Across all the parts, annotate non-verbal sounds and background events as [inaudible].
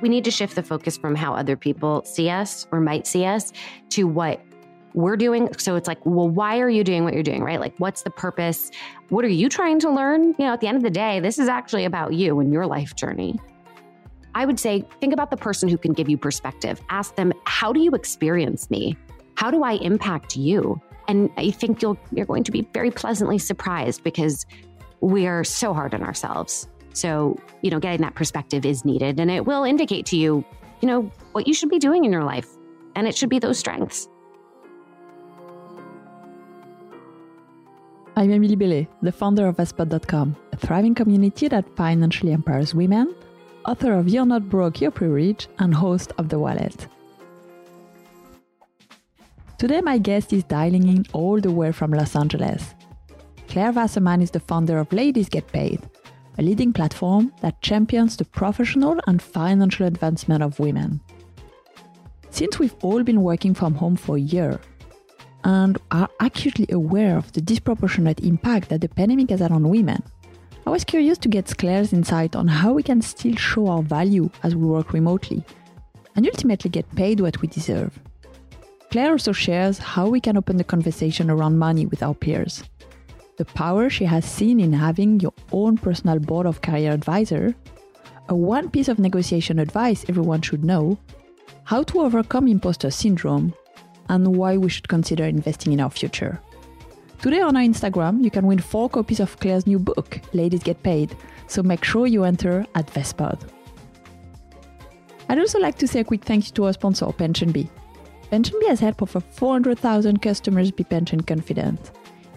We need to shift the focus from how other people see us or might see us to what we're doing. So it's like, well, why are you doing what you're doing, right? Like, what's the purpose? What are you trying to learn? You know, at the end of the day, this is actually about you and your life journey. I would say, think about the person who can give you perspective. Ask them, how do you experience me? How do I impact you? And I think you'll, you're going to be very pleasantly surprised because we are so hard on ourselves. So, you know, getting that perspective is needed and it will indicate to you, you know, what you should be doing in your life. And it should be those strengths. I'm Emilie Bellet, the founder of Vestpod.com, a thriving community that financially empowers women, author of You're Not Broke, You're Pre-Rich, and host of The Wallet. Today, my guest is dialing in all the way from Los Angeles. Claire Wasserman is the founder of Ladies Get Paid, a leading platform that champions the professional and financial advancement of women. Since we've all been working from home for a year, and are acutely aware of the disproportionate impact that the pandemic has had on women. I was curious to get Claire's insight on how we can still show our value as we work remotely and ultimately get paid what we deserve. Claire also shares how we can open the conversation around money with our peers. The power she has seen in having your own personal board of career advisor, a one piece of negotiation advice everyone should know, how to overcome imposter syndrome, and why we should consider investing in our future. Today on our Instagram, you can win four copies of Claire's new book, Ladies Get Paid, so make sure you enter at Vestpod. I'd also like to say a quick thank you to our sponsor, PensionBee. PensionBee has helped over 400,000 customers be pension confident.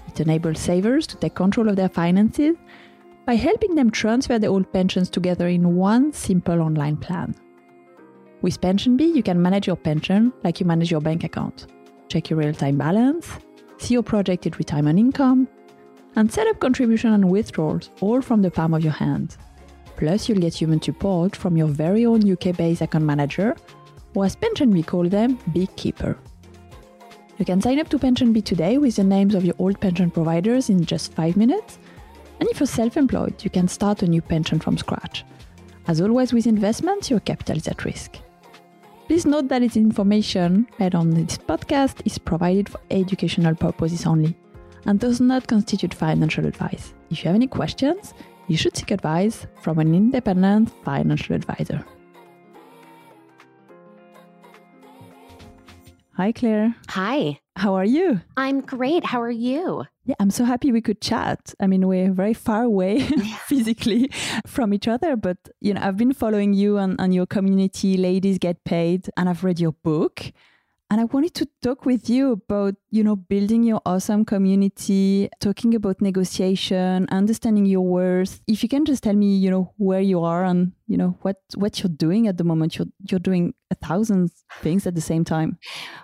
It enables savers to take control of their finances by helping them transfer their old pensions together in one simple online plan. With PensionBee, you can manage your pension like you manage your bank account. Check your real time balance, see your projected retirement income, and set up contribution and withdrawals all from the palm of your hand. Plus, you'll get human support from your very own UK based account manager, or as PensionBee call them, BeeKeeper. You can sign up to Pension PensionBee today with the names of your old pension providers in just 5 minutes. And if you're self employed, you can start a new pension from scratch. As always with investments, your capital is at risk. Please note that its information made on this podcast is provided for educational purposes only and does not constitute financial advice. If you have any questions, you should seek advice from an independent financial advisor. Hi, Claire. Hi. How are you? I'm great. How are you? Yeah, I'm so happy we could chat. I mean, we're very far away [laughs] [laughs] physically from each other, but you know, I've been following you and, and your community, Ladies Get Paid, and I've read your book. And I wanted to talk with you about, you know, building your awesome community, talking about negotiation, understanding your worth. If you can just tell me, you know, where you are and, you know, what what you're doing at the moment. You're you're doing a thousand things at the same time.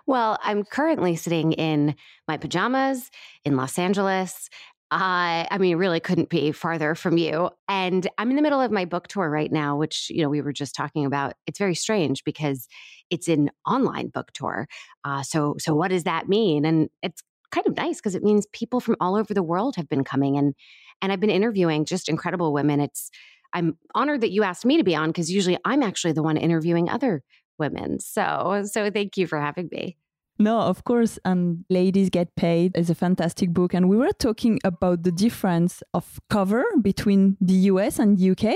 Well, I'm currently sitting in my pajamas in Los Angeles. I I mean, really couldn't be farther from you. And I'm in the middle of my book tour right now, which, you know, we were just talking about. It's very strange because it's an online book tour. Uh, so, so what does that mean? And it's kind of nice because it means people from all over the world have been coming and, and I've been interviewing just incredible women. It's, I'm honored that you asked me to be on because usually I'm actually the one interviewing other women. So, so thank you for having me. No, of course. And Ladies Get Paid is a fantastic book. And we were talking about the difference of cover between the US and UK.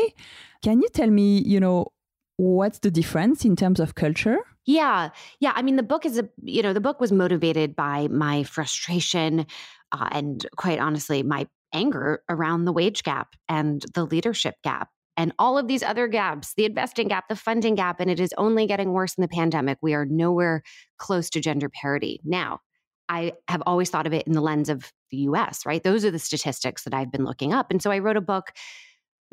Can you tell me, you know, what's the difference in terms of culture? Yeah. Yeah. I mean, the book is a, you know, the book was motivated by my frustration uh, and quite honestly, my anger around the wage gap and the leadership gap and all of these other gaps the investing gap, the funding gap, and it is only getting worse in the pandemic. We are nowhere close to gender parity. Now, I have always thought of it in the lens of the US, right? Those are the statistics that I've been looking up. And so I wrote a book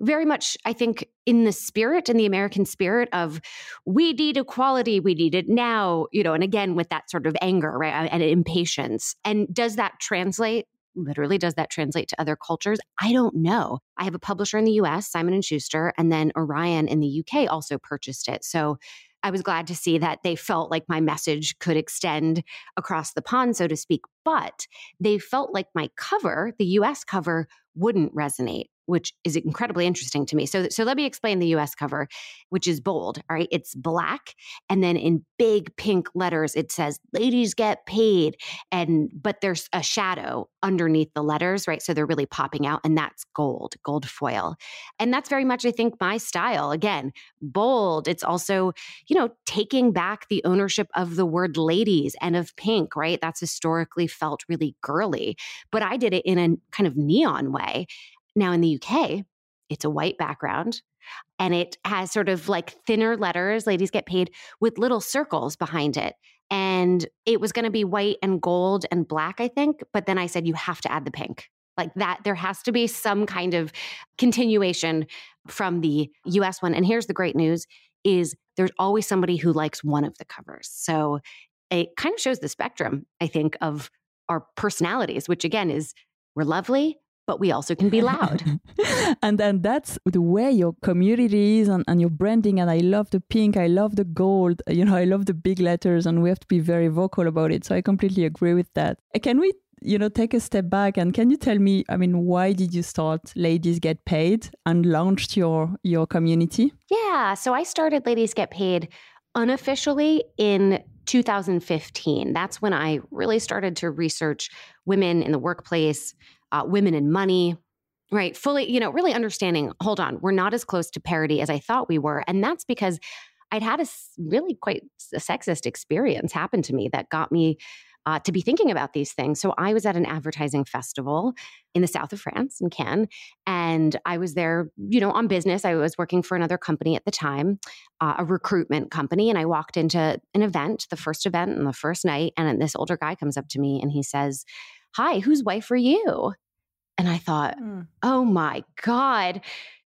very much, I think, in the spirit, in the American spirit of we need equality, we need it now, you know, and again with that sort of anger, right, and impatience. And does that translate literally does that translate to other cultures i don't know i have a publisher in the us simon and schuster and then orion in the uk also purchased it so I was glad to see that they felt like my message could extend across the pond, so to speak. But they felt like my cover, the US cover, wouldn't resonate which is incredibly interesting to me. So, so let me explain the US cover, which is bold. All right. It's black. And then in big pink letters, it says ladies get paid. And, but there's a shadow underneath the letters, right? So they're really popping out. And that's gold, gold foil. And that's very much, I think, my style. Again, bold. It's also, you know, taking back the ownership of the word ladies and of pink, right? That's historically felt really girly. But I did it in a kind of neon way. Now, in the UK, it's a white background and it has sort of like thinner letters, ladies get paid with little circles behind it. And it was going to be white and gold and black, I think. But then I said, you have to add the pink. Like that, there has to be some kind of continuation from the US one. And here's the great news is there's always somebody who likes one of the covers. So it kind of shows the spectrum, I think, of our personalities, which again is we're lovely, but we also can be loud. [laughs] and then that's the way your community is and, and your branding. And I love the pink, I love the gold, you know, I love the big letters, and we have to be very vocal about it. So I completely agree with that. Can we you know take a step back and can you tell me i mean why did you start ladies get paid and launched your your community yeah so i started ladies get paid unofficially in 2015 that's when i really started to research women in the workplace uh, women and money, right? Fully, you know, really understanding, hold on, we're not as close to parity as I thought we were. And that's because I'd had a really quite a sexist experience happen to me that got me uh, to be thinking about these things. So I was at an advertising festival in the south of France, in Cannes, and I was there, you know, on business. I was working for another company at the time, uh, a recruitment company, and I walked into an event, the first event and the first night, and this older guy comes up to me and he says, "Hi, whose wife are you?" And I thought, mm. oh my God,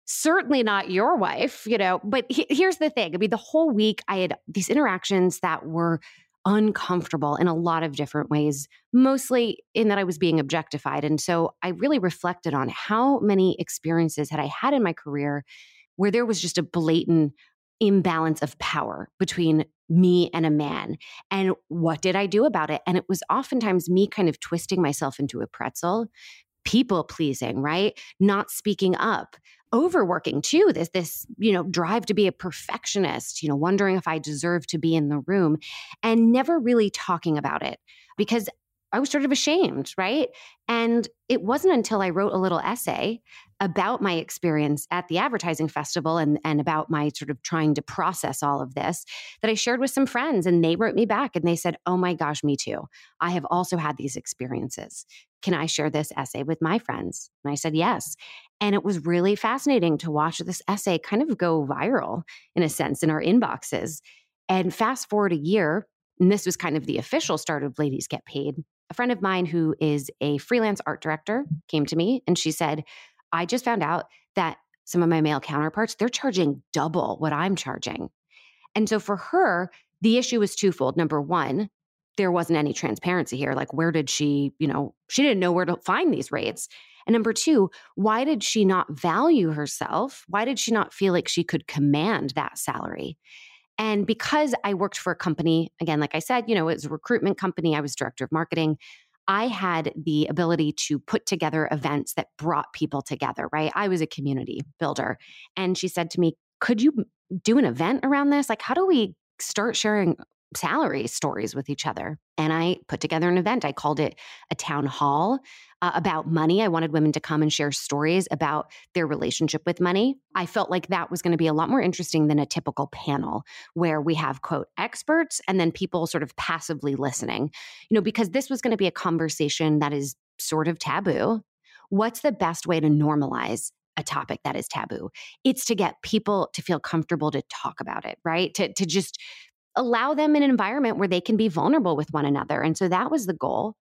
certainly not your wife, you know. But he, here's the thing I mean, the whole week I had these interactions that were uncomfortable in a lot of different ways, mostly in that I was being objectified. And so I really reflected on how many experiences had I had in my career where there was just a blatant imbalance of power between me and a man. And what did I do about it? And it was oftentimes me kind of twisting myself into a pretzel people pleasing, right? Not speaking up, overworking too. This this, you know, drive to be a perfectionist, you know, wondering if I deserve to be in the room and never really talking about it because I was sort of ashamed, right? And it wasn't until I wrote a little essay about my experience at the advertising festival and, and about my sort of trying to process all of this that I shared with some friends. And they wrote me back and they said, Oh my gosh, me too. I have also had these experiences. Can I share this essay with my friends? And I said, Yes. And it was really fascinating to watch this essay kind of go viral in a sense in our inboxes. And fast forward a year, and this was kind of the official start of Ladies Get Paid a friend of mine who is a freelance art director came to me and she said, I just found out that some of my male counterparts, they're charging double what I'm charging. And so for her, the issue was twofold. Number one, there wasn't any transparency here. Like, where did she, you know, she didn't know where to find these rates. And number two, why did she not value herself? Why did she not feel like she could command that salary? And because I worked for a company, again, like I said, you know, it was a recruitment company, I was director of marketing. I had the ability to put together events that brought people together, right? I was a community builder. And she said to me, Could you do an event around this? Like, how do we start sharing salary stories with each other. And I put together an event. I called it a town hall uh, about money. I wanted women to come and share stories about their relationship with money. I felt like that was going to be a lot more interesting than a typical panel where we have, quote, experts and then people sort of passively listening, you know, because this was going to be a conversation that is sort of taboo. What's the best way to normalize a topic that is taboo. It's to get people to feel comfortable to talk about it, right? To, to just allow them an environment where they can be vulnerable with one another. And so that was the goal.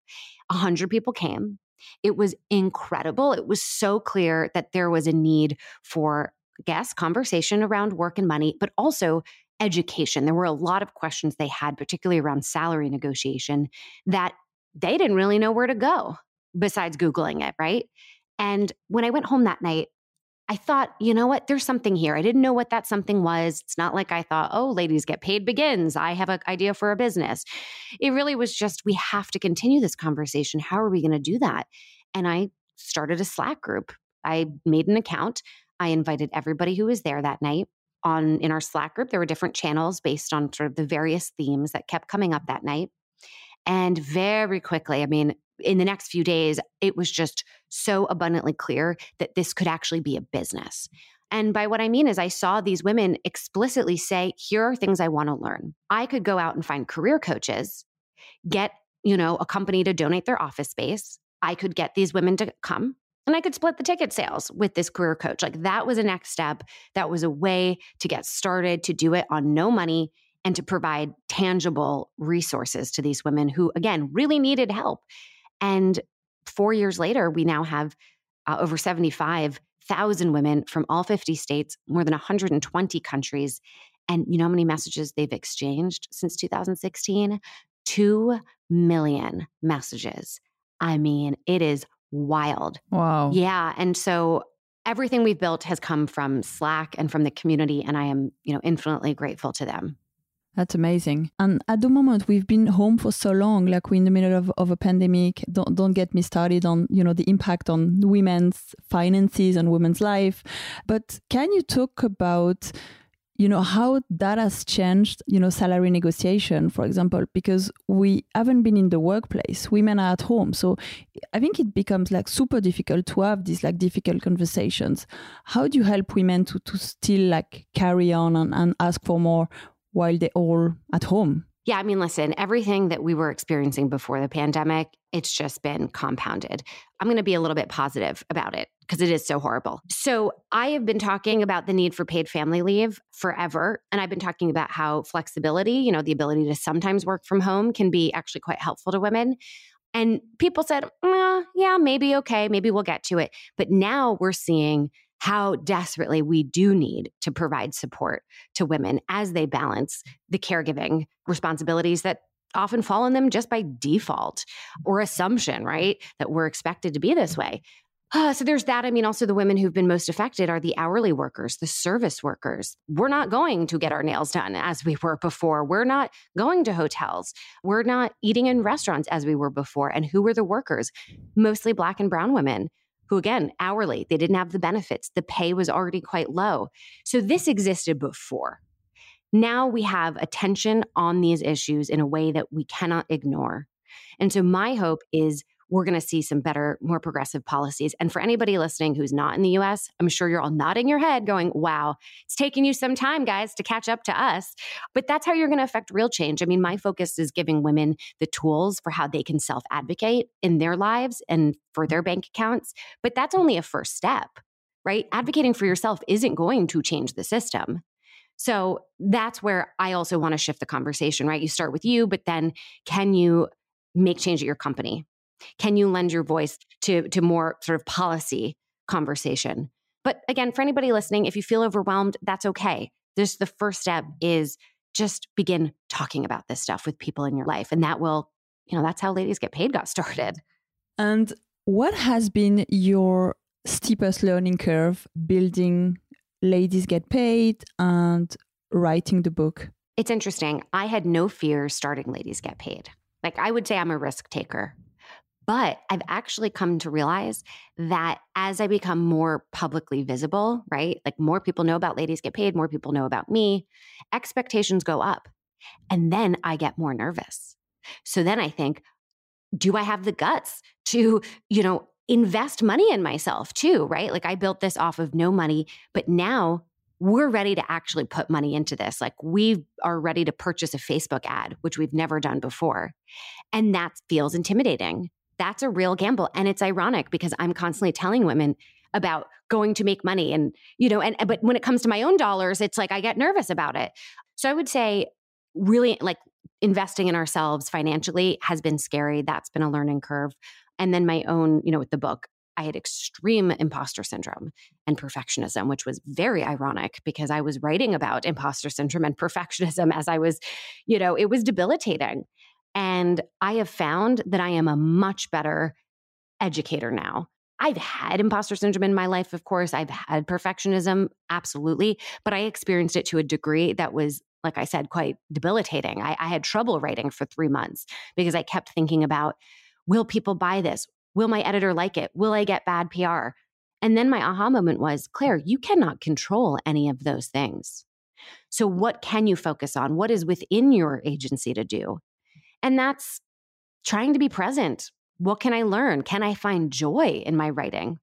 A hundred people came. It was incredible. It was so clear that there was a need for guest conversation around work and money, but also education. There were a lot of questions they had, particularly around salary negotiation, that they didn't really know where to go besides Googling it, right? And when I went home that night, I thought, you know what? There's something here. I didn't know what that something was. It's not like I thought, oh, ladies get paid begins. I have an idea for a business. It really was just, we have to continue this conversation. How are we going to do that? And I started a Slack group. I made an account. I invited everybody who was there that night on in our Slack group. There were different channels based on sort of the various themes that kept coming up that night. And very quickly, I mean, in the next few days, it was just so abundantly clear that this could actually be a business. And by what I mean is, I saw these women explicitly say, here are things I want to learn. I could go out and find career coaches, get, you know, a company to donate their office space. I could get these women to come and I could split the ticket sales with this career coach. Like that was a next step. That was a way to get started, to do it on no money and to provide tangible resources to these women who, again, really needed help. And four years later, we now have uh, over 75,000 women from all 50 states, more than 120 countries. And you know how many messages they've exchanged since 2016? 2 million messages. I mean, it is wild. Wow. Yeah. And so everything we've built has come from Slack and from the community. And I am, you know, infinitely grateful to them. That's amazing. And at the moment, we've been home for so long, like we're in the middle of, of a pandemic. Don't, don't get me started on, you know, the impact on women's finances and women's life. But can you talk about, you know, how that has changed, you know, salary negotiation, for example, because we haven't been in the workplace. Women are at home. So I think it becomes like super difficult to have these like difficult conversations. How do you help women to, to still like carry on and, and ask for more while they're all at home. Yeah, I mean, listen, everything that we were experiencing before the pandemic, it's just been compounded. I'm going to be a little bit positive about it because it is so horrible. So, I have been talking about the need for paid family leave forever. And I've been talking about how flexibility, you know, the ability to sometimes work from home can be actually quite helpful to women. And people said, eh, yeah, maybe okay, maybe we'll get to it. But now we're seeing how desperately we do need to provide support to women as they balance the caregiving responsibilities that often fall on them just by default or assumption, right? That we're expected to be this way. Uh, so there's that. I mean, also the women who've been most affected are the hourly workers, the service workers. We're not going to get our nails done as we were before. We're not going to hotels. We're not eating in restaurants as we were before. And who were the workers? Mostly Black and Brown women who again, hourly, they didn't have the benefits. The pay was already quite low. So this existed before. Now we have attention on these issues in a way that we cannot ignore. And so my hope is we're going to see some better, more progressive policies. And for anybody listening who's not in the US, I'm sure you're all nodding your head going, wow, it's taking you some time, guys, to catch up to us. But that's how you're going to affect real change. I mean, my focus is giving women the tools for how they can self advocate in their lives and for their bank accounts. But that's only a first step, right? Advocating for yourself isn't going to change the system. So that's where I also want to shift the conversation, right? You start with you, but then can you make change at your company? Can you lend your voice to, to more sort of policy conversation? But again, for anybody listening, if you feel overwhelmed, that's okay. This the first step is just begin talking about this stuff with people in your life. And that will, you know, that's how ladies get paid got started. And what has been your steepest learning curve building Ladies Get Paid and writing the book? It's interesting. I had no fear starting Ladies Get Paid. Like I would say I'm a risk taker. But I've actually come to realize that as I become more publicly visible, right? Like more people know about Ladies Get Paid, more people know about me, expectations go up. And then I get more nervous. So then I think, do I have the guts to, you know, invest money in myself too, right? Like I built this off of no money, but now we're ready to actually put money into this. Like we are ready to purchase a Facebook ad, which we've never done before. And that feels intimidating that's a real gamble. And it's ironic because I'm constantly telling women about going to make money and, you know, and, but when it comes to my own dollars, it's like I get nervous about it. So I would say, really like investing in ourselves financially has been scary. That's been a learning curve. And then my own, you know, with the book, I had extreme imposter syndrome and perfectionism, which was very ironic because I was writing about imposter syndrome and [laughs] perfectionism as I was, you know, it was debilitating. And I have found that I am a much better educator now. I've had imposter syndrome in my life, of course. I've had perfectionism, absolutely. But I experienced it to a degree that was, like I said, quite debilitating. I, I had trouble writing for three months because I kept thinking about will people buy this? Will my editor like it? Will I get bad PR? And then my aha moment was Claire, you cannot control any of those things. So, what can you focus on? What is within your agency to do? And that's trying to be present. What can I learn? Can I find joy in my writing?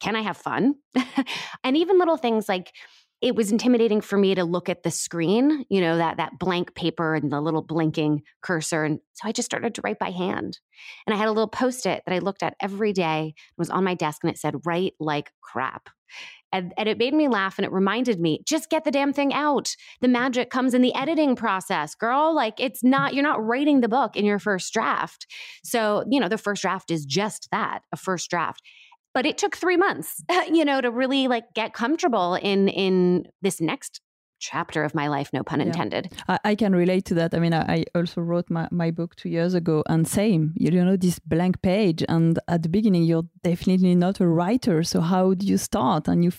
Can I have fun? [laughs] and even little things like it was intimidating for me to look at the screen, you know, that that blank paper and the little blinking cursor. And so I just started to write by hand. And I had a little post-it that I looked at every day. It was on my desk and it said, write like crap. And, and, it made me laugh and it reminded me just get the damn thing out. The magic comes in the editing process, girl. Like it's not, you're not writing the book in your first draft. So, you know, the first draft is just that a first draft but it took three months, [laughs] you know, to really like get comfortable in in this next chapter of my life no pun intended. Yeah. I, I, can relate to that. I mean I, I, also wrote my, my book two years ago and same you know this blank page and at the beginning you're definitely not a writer so how do you start? And you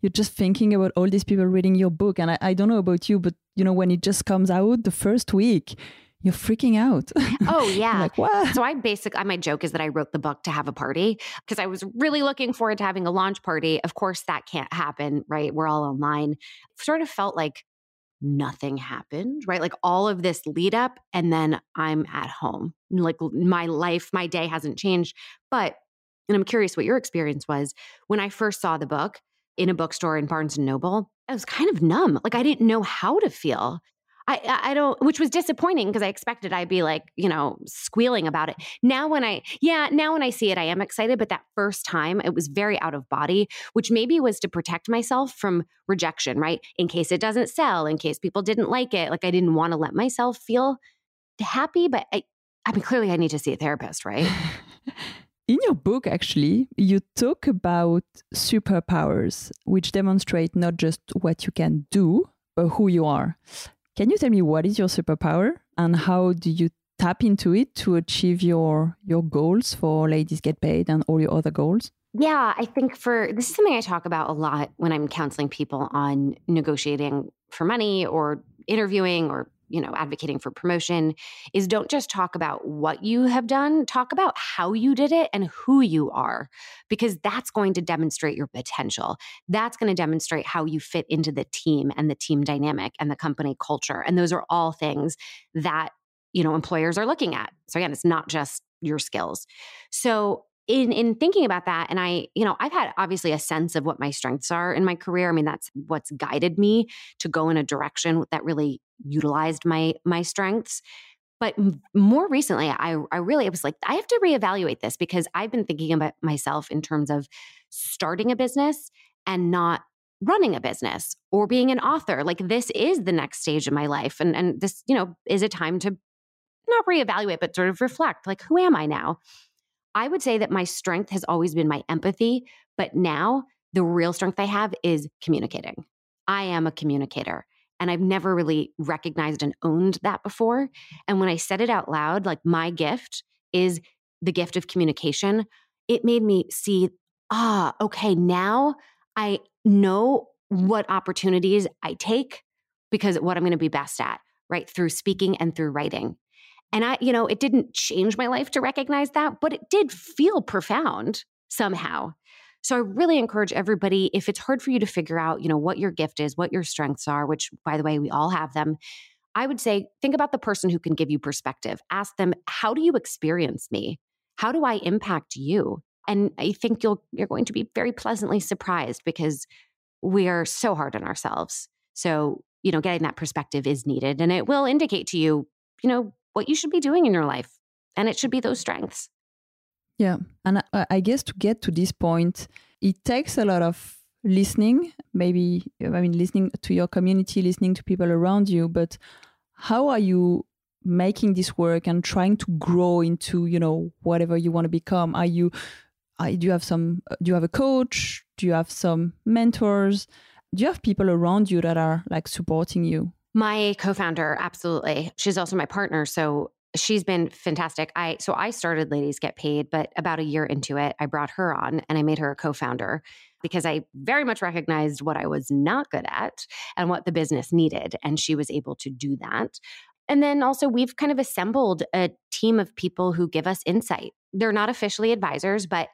you're just thinking about all these people reading your book and I, I don't know about you but you know when it just comes out the first week you're freaking out. [laughs] Oh yeah. like, what? So I basically my joke is that I wrote the book to have a party because I was really looking forward to having a launch party. Of course that can't happen, right? We're all online. Sort of felt like nothing happened, right? Like all of this lead up and then I'm at home. Like my life, my day hasn't changed. But and I'm curious what your experience was when I first saw the book in a bookstore in Barnes and Noble. I was kind of numb. Like I didn't know how to feel. I, I don't, which was disappointing because I expected I'd be like, you know, squealing about it. Now, when I, yeah, now when I see it, I am excited. But that first time, it was very out of body, which maybe was to protect myself from rejection, right? In case it doesn't sell, in case people didn't like it. Like I didn't want to let myself feel happy, but I, I mean, clearly I need to see a therapist, right? [laughs] In your book, actually, you talk about superpowers, which demonstrate not just what you can do, but who you are. Can you tell me what is your superpower and how do you tap into it to achieve your your goals for Ladies Get Paid and all your other goals? Yeah, I think for this is something I talk about a lot when I'm counseling people on negotiating for money or interviewing or you know, advocating for promotion is don't just talk about what you have done, talk about how you did it and who you are, because that's going to demonstrate your potential. That's going to demonstrate how you fit into the team and the team dynamic and the company culture. And those are all things that, you know, employers are looking at. So again, it's not just your skills. So in in thinking about that and i you know i've had obviously a sense of what my strengths are in my career i mean that's what's guided me to go in a direction that really utilized my my strengths but more recently i i really was like i have to reevaluate this because i've been thinking about myself in terms of starting a business and not running a business or being an author like this is the next stage of my life and and this you know is a time to not reevaluate but sort of reflect like who am i now I would say that my strength has always been my empathy, but now the real strength I have is communicating. I am a communicator. And I've never really recognized and owned that before. And when I said it out loud, like my gift is the gift of communication, it made me see, ah, okay, now I know what opportunities I take because what I'm going to be best at, right? Through speaking and through writing. And I, you know, it didn't change my life to recognize that, but it did feel profound somehow. So I really encourage everybody if it's hard for you to figure out, you know, what your gift is, what your strengths are, which by the way, we all have them. I would say think about the person who can give you perspective. Ask them, "How do you experience me? How do I impact you?" And I think you'll you're going to be very pleasantly surprised because we are so hard on ourselves. So, you know, getting that perspective is needed and it will indicate to you, you know, what you should be doing in your life. And it should be those strengths. Yeah. And I guess to get to this point, it takes a lot of listening, maybe, I mean, listening to your community, listening to people around you. But how are you making this work and trying to grow into, you know, whatever you want to become? Are you, do you have some, uh, do you have a coach? Do you have some mentors? Do you have people around you that are like supporting you? My co founder, absolutely. She's also my partner. So she's been fantastic. I so I started Ladies Get Paid, but about a year into it, I brought her on and I made her a co-founder because I very much recognized what I was not good at and what the business needed and she was able to do that. And then also we've kind of assembled a team of people who give us insight. They're not officially advisors, but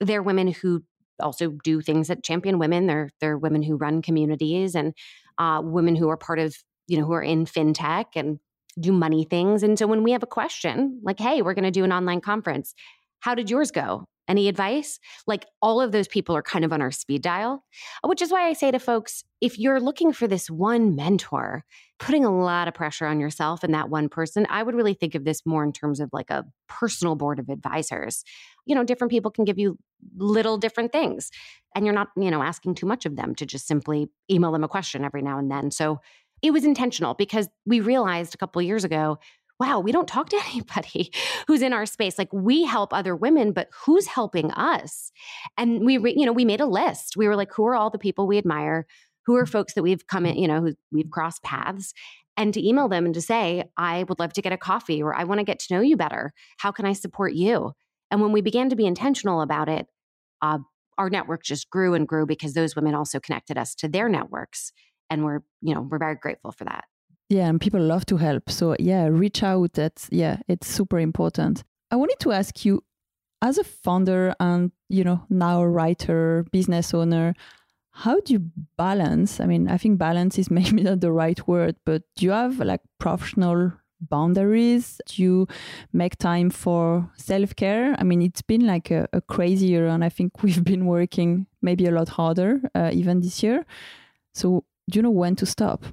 they're women who also do things that champion women. They're they're women who run communities and uh, women who are part of you know who are in fintech and do money things. And so when we have a question like, hey, we're going to do an online conference, how did yours go? Any advice? Like all of those people are kind of on our speed dial, which is why I say to folks if you're looking for this one mentor, putting a lot of pressure on yourself and that one person, I would really think of this more in terms of like a personal board of advisors. You know, different people can give you little different things, and you're not, you know, asking too much of them to just simply email them a question every now and then. So it was intentional because we realized a couple years ago wow, we don't talk to [laughs] anybody who's in our space. Like we help other women, but who's helping us? And we, re, you know, we made a list. We were like, who are all the people we admire? Who are folks that we've come in, you know, who we've crossed paths? And to email them and to say, I would love to get a coffee or I want to get to know you better. How can I support you? And when we began to be intentional about it, uh, our network just grew and grew because those women also connected us to their networks and we're you know we're very grateful for that. Yeah and people love to help. So yeah reach out. That's yeah it's super important. I wanted to ask you as a founder and you know now a writer business owner how do you balance? I mean i think balance is [laughs] maybe not the right word but do you have like professional boundaries? Do you make time for self-care? I mean it's been like a, a crazy year and i think [laughs] we've been working maybe a lot harder uh, even this year. So you know when to stop?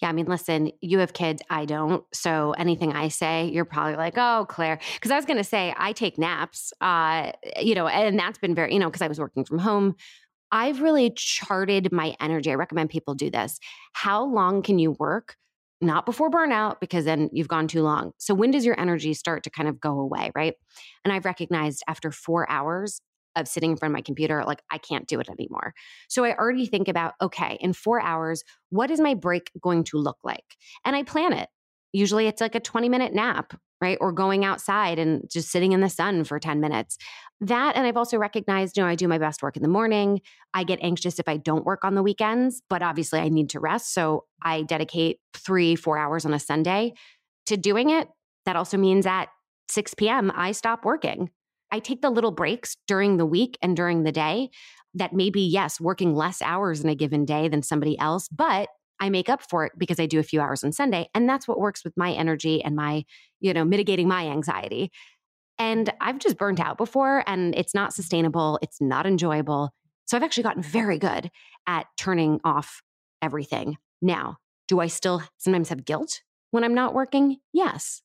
Yeah, I mean, listen, you have kids, I don't. So anything I say, you're probably like, oh, Claire. Because I was going to say, I take naps, uh, you know, and that's been very, you know, because I was working from home. I've really charted my energy. I recommend people do this. How long can you work? Not before burnout, because then you've gone too long. So, when does your energy start to kind of go away, right? And I've recognized after four hours, of sitting in front of my computer, like I can't do it anymore. So I already think about, okay, in four hours, what is my break going to look like? And I plan it. Usually it's like a 20 minute nap, right? Or going outside and just sitting in the sun for 10 minutes. That, and I've also recognized, you know, I do my best work in the morning. I get anxious if I don't work on the weekends, but obviously I need to rest. So I dedicate three, four hours on a Sunday to doing it. That also means at 6 p.m., I stop working I take the little breaks during the week and during the day that maybe, yes, working less hours in a given day than somebody else, but I make up for it because I do a few hours on Sunday. And that's what works with my energy and my, you know, mitigating my anxiety. And I've just burnt out before and it's not sustainable. It's not enjoyable. So I've actually gotten very good at turning off everything. Now, do I still sometimes have guilt when I'm not working? Yes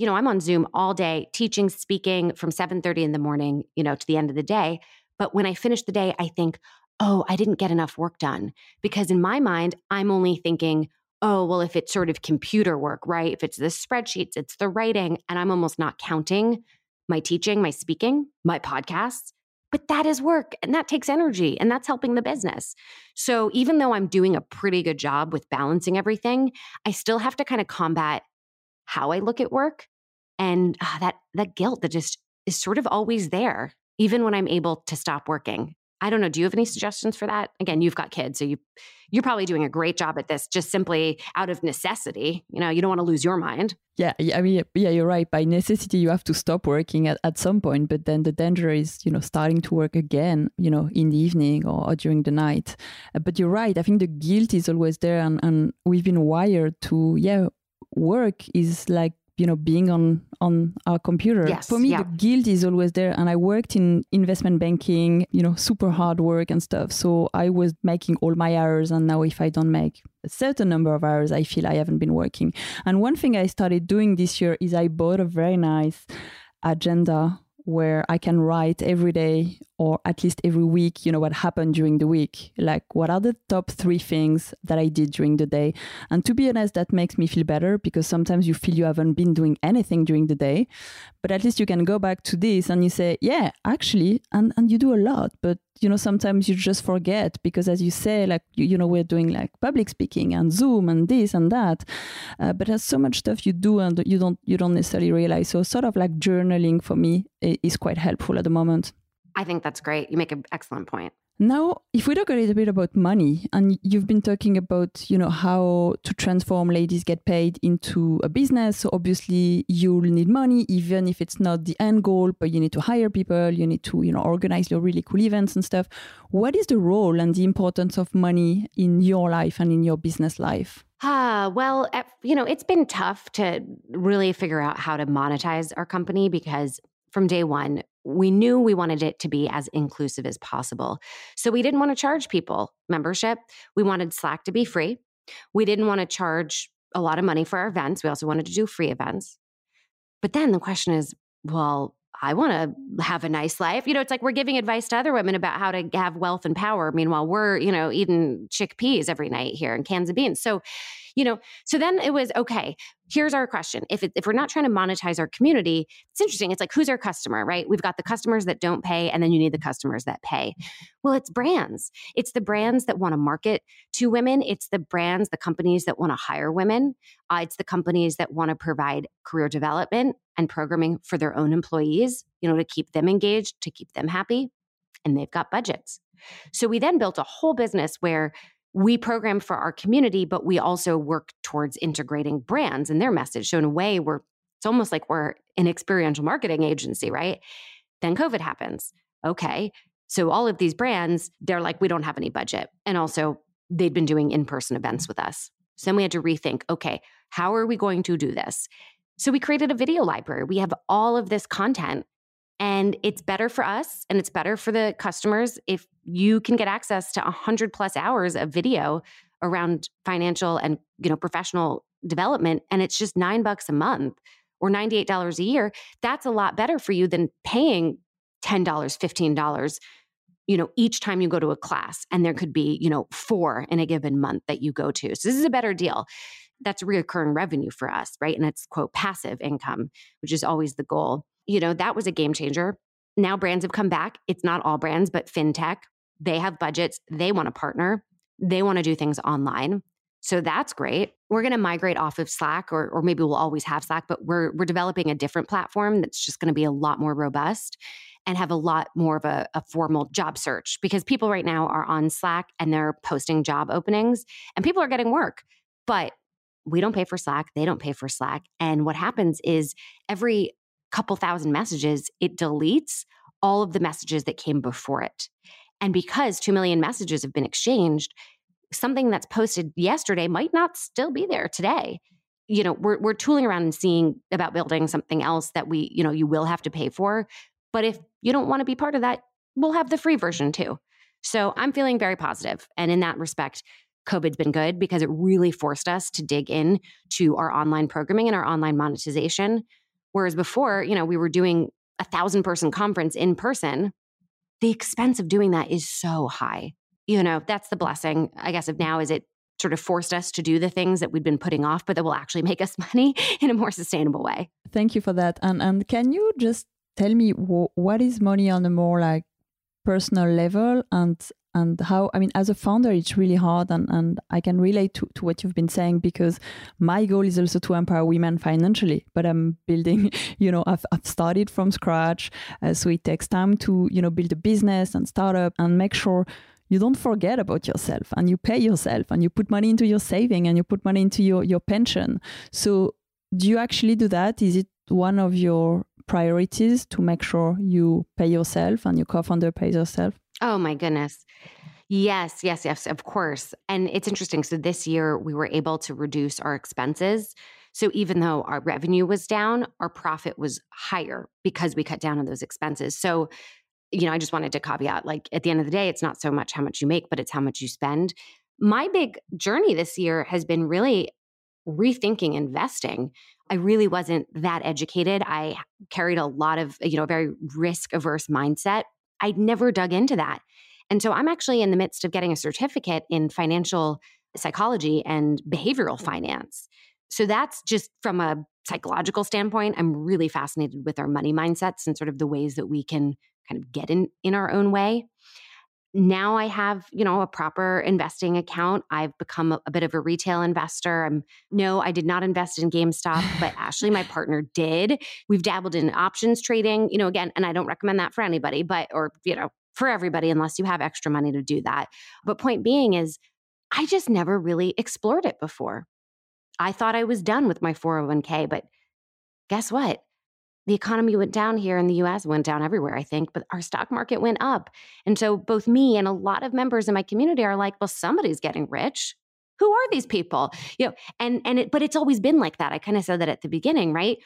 you know, I'm on Zoom all day teaching, speaking from 7:30 in the morning, you know, to the end of the day. But when I finish the day, I think, "Oh, I didn't get enough work done." Because in my mind, I'm only thinking, "Oh, well, if it's sort of computer work, right? If it's the spreadsheets, it's the writing." And I'm almost not counting my teaching, my speaking, my podcasts. But that is work and that takes energy and that's helping the business. So even though I'm doing a pretty good job with balancing everything, I still have to kind of combat how I look at work and uh, that that guilt that just is sort of always there even when i'm able to stop working. I don't know do you have any suggestions for that? Again you've got kids so you you're probably doing a great job at this just simply out of necessity you know you don't want to lose your mind. Yeah i mean yeah you're right by necessity you have to stop working at, at some point but then the danger is you know starting to work again you know in the evening or, or during the night. Uh, but you're right i think the guilt is always there and, and we've been wired to yeah work is like you know being on on our computer. Yes, for me yeah. the guilt is always there and i worked in investment banking you know super hard work and stuff. So i was making all my hours and now if i don't make a certain number of hours i feel i haven't been working. And one thing i started doing this year is i bought a very nice agenda where I can write every day or at least every week, you know, what happened during the week. Like, what are the top three things that I did during the day? And to be honest, that makes me feel better because sometimes you feel you haven't been doing anything during the day. But at least you can go back to this and you say, yeah, actually, and, and you do a lot, but you know sometimes you just forget because as you say like you, you know we're doing like public speaking and zoom and this and that uh, but there's so much stuff you do and you don't you don't necessarily realize so sort of like journaling for me is quite helpful at the moment i think that's great you make an excellent point now, if we talk a little bit about money, and you've been talking about, you know, how to transform ladies get paid into a business. So obviously, you'll need money, even if it's not the end goal. But you need to hire people, you need to, you know, organize your really cool events and stuff. What is the role and the importance of money in your life and in your business life? Ah, well, you know, it's been tough to really figure out how to monetize our company because from day one, we knew we wanted it to be as inclusive as possible. So we didn't want to charge people membership. We wanted Slack to be free. We didn't want to charge a lot of money for our events. We also wanted to do free events. But then the question is, well, I want to have a nice life. You know, it's like we're giving advice to other women about how to have wealth and power. Meanwhile, we're, you know, eating chickpeas every night here and cans of beans. So, you know, so then it was okay. Here's our question: If it, if we're not trying to monetize our community, it's interesting. It's like who's our customer, right? We've got the customers that don't pay, and then you need the customers that pay. Well, it's brands. It's the brands that want to market to women. It's the brands, the companies that want to hire women. Uh, it's the companies that want to provide career development and programming for their own employees. You know, to keep them engaged, to keep them happy, and they've got budgets. So we then built a whole business where we program for our community, but we also work towards integrating brands and their message. So in a way, we're it's almost like we're an experiential marketing agency, right? Then COVID happens. Okay. So all of these brands, they're like, we don't have any budget. And also they'd been doing in-person events with us. So then we had to rethink, okay, how are we going to do this? So we created a video library. We have all of this content and it's better for us and it's better for the customers if you can get access to 100 plus hours of video around financial and you know professional development and it's just 9 bucks a month or $98 a year that's a lot better for you than paying $10 $15 you know each time you go to a class and there could be you know four in a given month that you go to. So this is a better deal. That's reoccurring revenue for us right? And it's quote passive income which is always the goal you know, that was a game changer. Now brands have come back. It's not all brands, but fintech, they have budgets. They want to partner. They want to do things online. So that's great. We're going to migrate off of Slack or, or maybe we'll always have Slack, but we're, we're developing a different platform that's just going to be a lot more robust and have a lot more of a, a, formal job search because people right now are on Slack and they're posting job openings and people are getting work. But we don't pay for Slack. They don't pay for Slack. And what happens is every couple thousand messages, it deletes all of the messages that came before it. And because 2 million messages have been exchanged, something that's posted yesterday might not still be there today. You know, we're, we're tooling around and seeing about building something else that we, you know, you will have to pay for. But if you don't want to be part of that, we'll have the free version too. So I'm feeling very positive. And in that respect, COVID's been good because it really forced us to dig in to our online programming and our online monetization Whereas before, you know, we were doing a thousand person conference in person. The expense of doing that is so high. You know, that's the blessing, I guess, of now is it sort of forced us to do the things that we've been putting off, but that will actually make us [laughs] money in a more sustainable way. Thank you for that. And and can you just tell me what is money on a more like personal level and and how i mean as a founder it's really hard and, and i can relate to, to what you've been saying because my goal is also to empower women financially but i'm building [laughs] you know i've, I've started from scratch uh, so it takes time to you know build a business and start up and make sure you don't forget about yourself and you pay yourself and you put money into your saving and you put money into your, your pension. So do you actually do that? Is it one of your priorities to make sure you pay yourself and your co-founder pays yourself Oh my goodness. Yes, yes, yes, of course. And it's interesting. So this year we were able to reduce our expenses. So even though our revenue was down, our profit was higher because we cut down on those expenses. So, you know, I just wanted to caveat like at the end of the day, it's not so much how much you make, but it's how much you spend. My big journey this year has been really rethinking investing, I really wasn't that educated. I carried a lot of, you know, a very risk averse mindset. I'd never dug into that. And so I'm actually in the midst of getting a certificate in financial psychology and behavioral mm. finance. So that's just from a psychological standpoint. I'm really fascinated with our money mindsets and sort of the ways that we can kind of get in in our own way now I have, you know, a proper investing account. I've become a, a, bit of a retail investor. I'm no, I did not invest in GameStop, but Ashley, my [laughs] partner, did. We've dabbled in options trading, you know, again, and I don't recommend that for anybody, but or, you know, for everybody unless you have extra money to do that. But point being is I just never really explored it before. I thought I was done with my 401k, but guess what? The economy went down here in the US, went down everywhere, I think, but our stock market went up. And so both me and a lot of members in my community are like, well, somebody's getting rich. Who are these people? You know, and and it, but it's always been like that. I kind of said that at the beginning, right?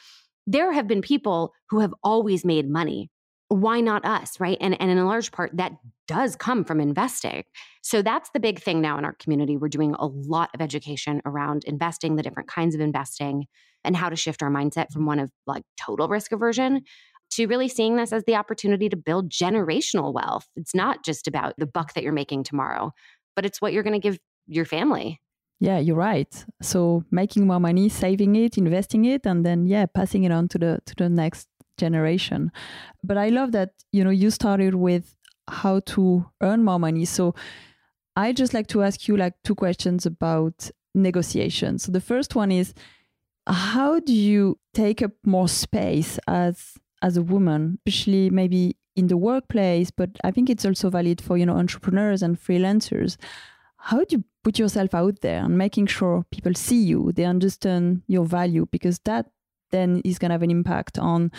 There have been people who have always made money. Why not us, right? And and in a large part, that does come from investing. So that's the big thing now in our community. We're doing a lot of education around investing, the different kinds of investing and how to shift our mindset from one of like total risk aversion to really seeing this as the opportunity to build generational wealth. It's not just about the buck that you're making tomorrow, but it's what you're going to give your family. Yeah, you're right. So making more money, saving it, investing it, and then yeah, passing it on to the to the next generation. But I love that you know you started with how to earn more money. So I just like to ask you like two questions about negotiation. So the first one is how do you take up more space as as a woman, especially maybe in the workplace, but I think it's also valid for you know entrepreneurs and freelancers. How do you put yourself out there and making sure people see you, they understand your value, because that then is going to have an impact on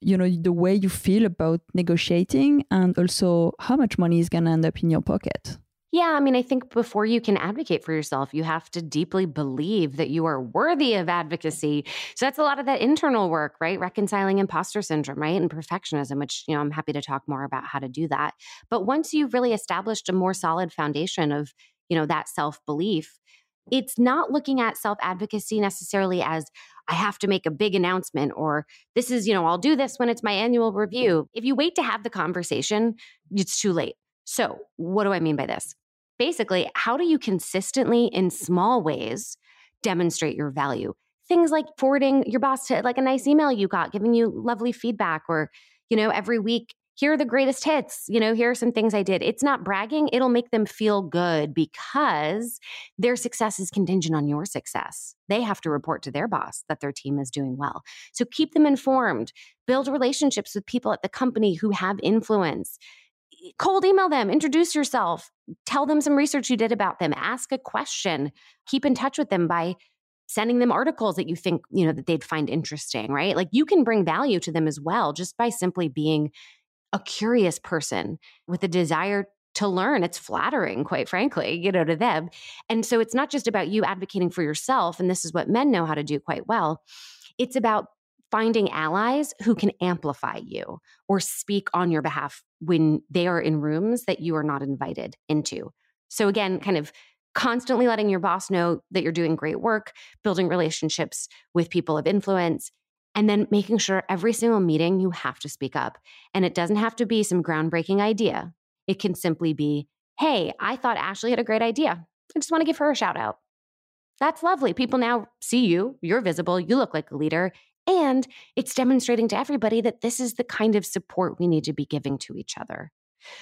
you know the way you feel about negotiating and also how much money is going to end up in your pocket. Yeah, I mean, I think before you can advocate for yourself, you have to deeply believe that you are worthy of advocacy. So that's a lot of that internal work, right? Reconciling imposter syndrome, right? And perfectionism, which, you know, I'm happy to talk more about how to do that. But once you've really established a more solid foundation of, you know, that self belief, it's not looking at self advocacy necessarily as I have to make a big announcement or this is, you know, I'll do this when it's my annual review. If you wait to have the conversation, it's too late. So, what do I mean by this? Basically, how do you consistently, in small ways, demonstrate your value? Things like forwarding your boss to like a nice email you got, giving you lovely feedback, or, you know, every week, here are the greatest hits. You know, here are some things I did. It's not bragging, it'll make them feel good because their success is contingent on your success. They have to report to their boss that their team is doing well. So keep them informed, build relationships with people at the company who have influence cold email them, introduce yourself, tell them some research you did about them, ask a question, keep in touch with them by sending them articles that you think, you know, that they'd find interesting, right? Like you can bring value to them as well just by simply being a curious person with a desire to learn. It's flattering, quite frankly, you know, to them. And so it's not just about you advocating for yourself, and this is what men know how to do quite well. It's about finding allies who can amplify you or speak on your behalf when they are in rooms that you are not invited into. So, again, kind of constantly letting your boss know that you're doing great work, building relationships with people of influence, and then making sure every single meeting you have to speak up. And it doesn't have to be some groundbreaking idea, it can simply be, hey, I thought Ashley had a great idea. I just want to give her a shout out. That's lovely. People now see you, you're visible, you look like a leader, and it's demonstrating to everybody that this is the kind of support we need to be giving to each other.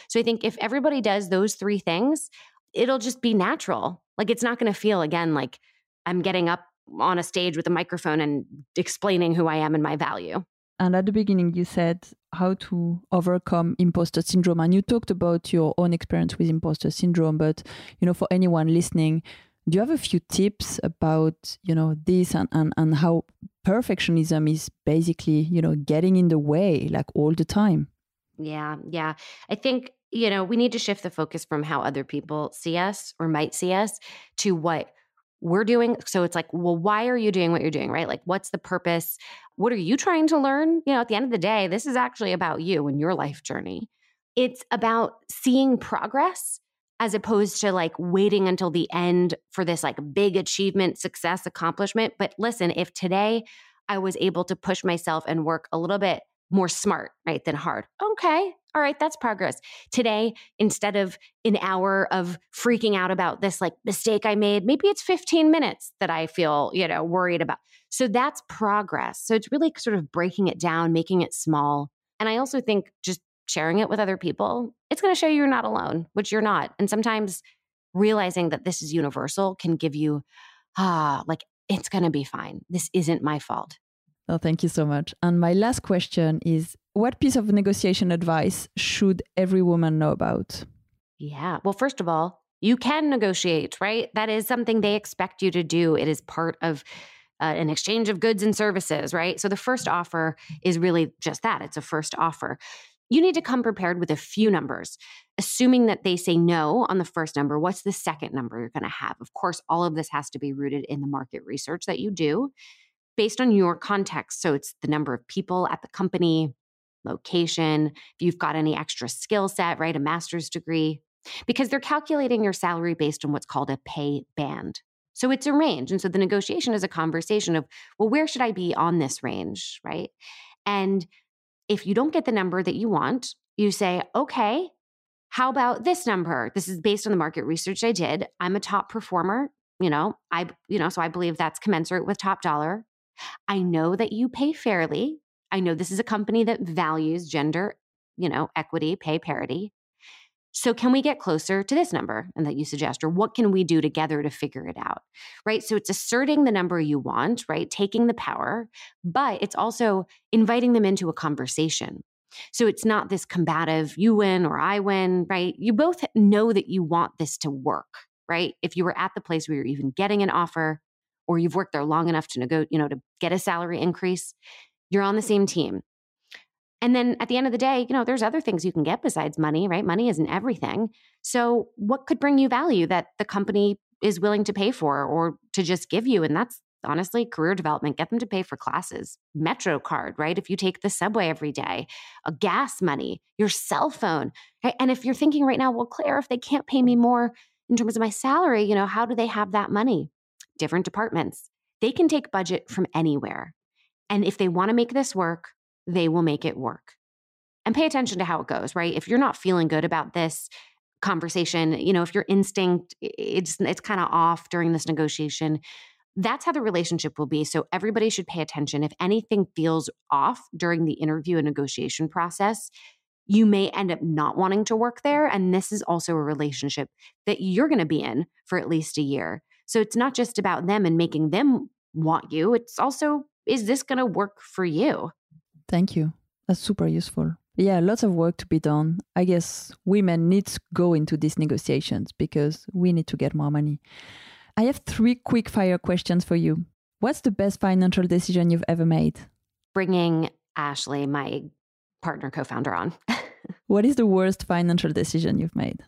So I think if everybody does those three things, it'll just be natural. Like it's not going to feel again like I'm getting up on a stage with a microphone and explaining who I am and my value. And at the beginning, you said how to overcome imposter syndrome, and you talked about your own experience with imposter syndrome. But you know, for anyone listening, do you have a few tips about you know this and, and, and how perfectionism is basically you know getting in the way like all the time? Yeah yeah. I think you know we need to shift the focus from how other people see us or might see us to what we're doing. So it's like well why are you doing what you're doing right? Like what's the purpose? What are you trying to learn? You know at the end of the day this is actually about you and your life journey. It's about seeing progress as opposed to like waiting until the end for this like big achievement, success, accomplishment. But listen, if today I was able to push myself and work a little bit more smart, right, than hard. Okay. All right, that's progress. Today, instead of an hour of freaking out about this like mistake I made, maybe it's 15 minutes that I feel, you know, worried about. So that's progress. So it's really sort of breaking it down, making it small. And I also think just sharing it with other people, it's going to show you you're not alone, which you're not. And sometimes realizing that this is universal can give you, ah, like, it's going to be fine. This isn't my fault. Oh, thank you so much. And my last question is what piece of negotiation advice should every woman know about? Yeah. Well, first of all, you can negotiate, right? That is something they expect you to do. It is part of uh, an exchange of goods and services, right? So the first offer is really just that it's a first offer. You need to come prepared with a few numbers. Assuming that they say no on the first number, what's the second number you're going to have? Of course, all of this has to be rooted in the market research that you do based on your context. So it's the number of people at the company, location, if you've got any extra skill set, right? A master's degree, because they're calculating your salary based on what's called a pay band. So it's a range. And so the negotiation is a conversation of, well, where should I be on this range, right? And if you don't get the number that you want, you say, okay, how about this number? This is based on the market research I did. I'm a top performer. You know, I, you know, so I believe that's commensurate with top dollar. I know that you pay fairly. I know this is a company that values gender, you know, equity, pay parity. So, can we get closer to this number and that you suggest, or what can we do together to figure it out? Right. So, it's asserting the number you want, right? Taking the power, but it's also inviting them into a conversation. So, it's not this combative, you win or I win, right? You both know that you want this to work, right? If you were at the place where you're even getting an offer, or you've worked there long enough to negotiate, you know, to get a salary increase, you're on the same team. And then at the end of the day, you know, there's other things you can get besides money, right? Money isn't everything. So, what could bring you value that the company is willing to pay for or to just give you? And that's honestly career development. Get them to pay for classes, Metro card, right? If you take the subway every day, a gas money, your cell phone. Right? And if you're thinking right now, well, Claire, if they can't pay me more in terms of my salary, you know, how do they have that money? different departments. They can take budget from anywhere. And if they want to make this work, they will make it work. And pay attention to how it goes, right? If you're not feeling good about this conversation, you know, if your instinct it's it's kind of off during this negotiation, that's how the relationship will be. So everybody should pay attention. If anything feels off during the interview and negotiation process, you may end up not wanting to work there. And this is also a relationship that you're going to be in for at least a year. So it's not just about them and making them want you. It's also, is this going to work for you? Thank you. That's super useful. Yeah, lots of work to be done. I guess women need to go into these negotiations because we need to get more money. I have three quick fire questions for you. What's the best financial decision you've ever made? Bringing Ashley, my partner co founder, on. [laughs] what is the worst financial decision you've made?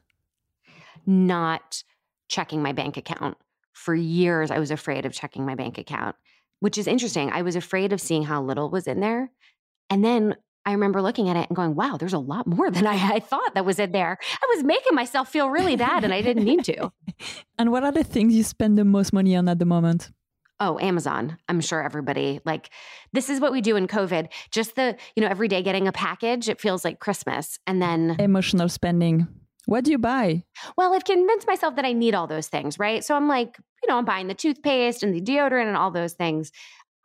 Not checking my bank account for years, I was afraid of checking my bank account, which is interesting. I was afraid of seeing how little was in there. And then I remember looking at it and going, wow, there's a lot more than I, I thought that was in there. I was making myself feel really bad and I didn't need to. [laughs] and what are the things you spend the most money on at the moment? Oh, Amazon. I'm sure everybody like this is what we do in COVID. Just the, you know, every day getting a package, it feels like Christmas. And then emotional spending. What do you buy? Well, I've convinced myself that I need all those things, right? So I'm like, you know, I'm buying the toothpaste and the deodorant and all those things.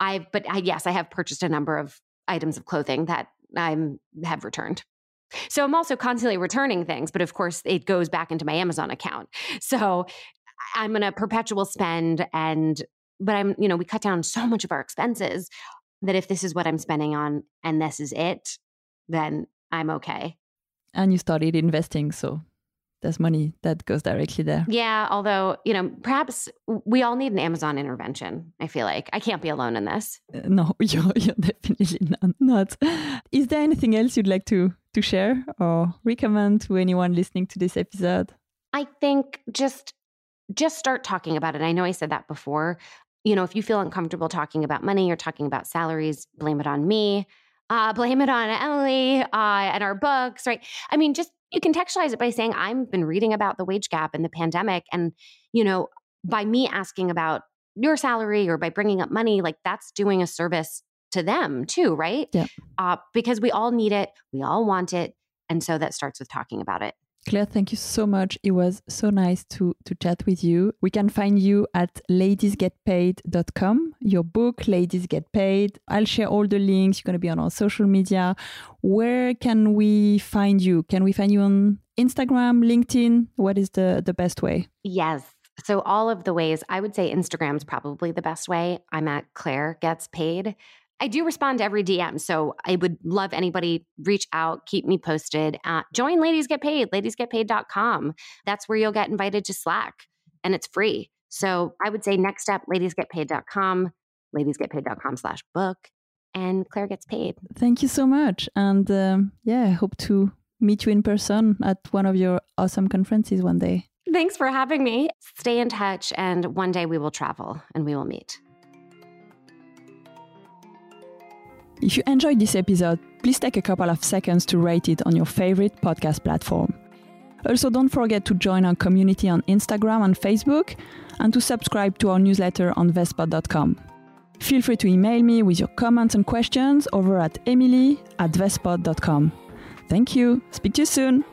I've, but I, yes, I have purchased a number of items of clothing that I have returned. So I'm also constantly returning things, but of course it goes back into my Amazon account. So I'm going a perpetual spend and, but I'm, you know, we cut down so much of our expenses that if this is what I'm spending on and this is it, then I'm okay. And you started investing, so there's money that goes directly there. Yeah, although, you know, perhaps we all need an Amazon intervention. I feel like I can't be alone in this. Uh, no, [laughs] you're, you're definitely not, not. Is there anything else you'd like to, to share or recommend to anyone listening to this episode? I think just just start talking about it. I know I said that before. You know, if you feel uncomfortable talking about money or talking about salaries, blame it on me uh, blame it on Emilie uh, and our books, right? I mean, just you contextualize it by saying, I've been reading about the wage gap and the pandemic. And, you know, by me asking about your salary or by bringing up money, like that's doing a service to them too, right? Yeah. Uh, because we all need it, we all want it. And so that starts with talking about it. Claire, thank you so much. It was so nice to, to chat with you. We can find you at ladiesgetpaid.com, your book, Ladies Get Paid. I'll share all the links. You're going to be on our social media. Where can we find you? Can we find you on Instagram, LinkedIn? What is the, the best way? Yes. So, all of the ways, I would say Instagram's probably the best way. I'm at Claire Gets Paid. I do respond to every DM. So I would love anybody reach out, keep me posted. Uh, join Ladies Get Paid, ladiesgetpaid.com. That's where you'll get invited to Slack and it's free. So I would say next step, ladiesgetpaid.com, ladiesgetpaid.com slash book, and Claire gets paid. Thank you so much. And um, yeah, I hope to meet you in person at one of your awesome conferences one day. Thanks for having me. Stay in touch, and one day we will travel and we will meet. If you enjoyed this episode, please take a couple of seconds to rate it on your favorite podcast platform. Also, don't forget to join our community on Instagram and Facebook and to subscribe to our newsletter on Vestpod.com. Feel free to email me with your comments and questions over at emilie at Vestpod.com. Thank you. Speak to you soon.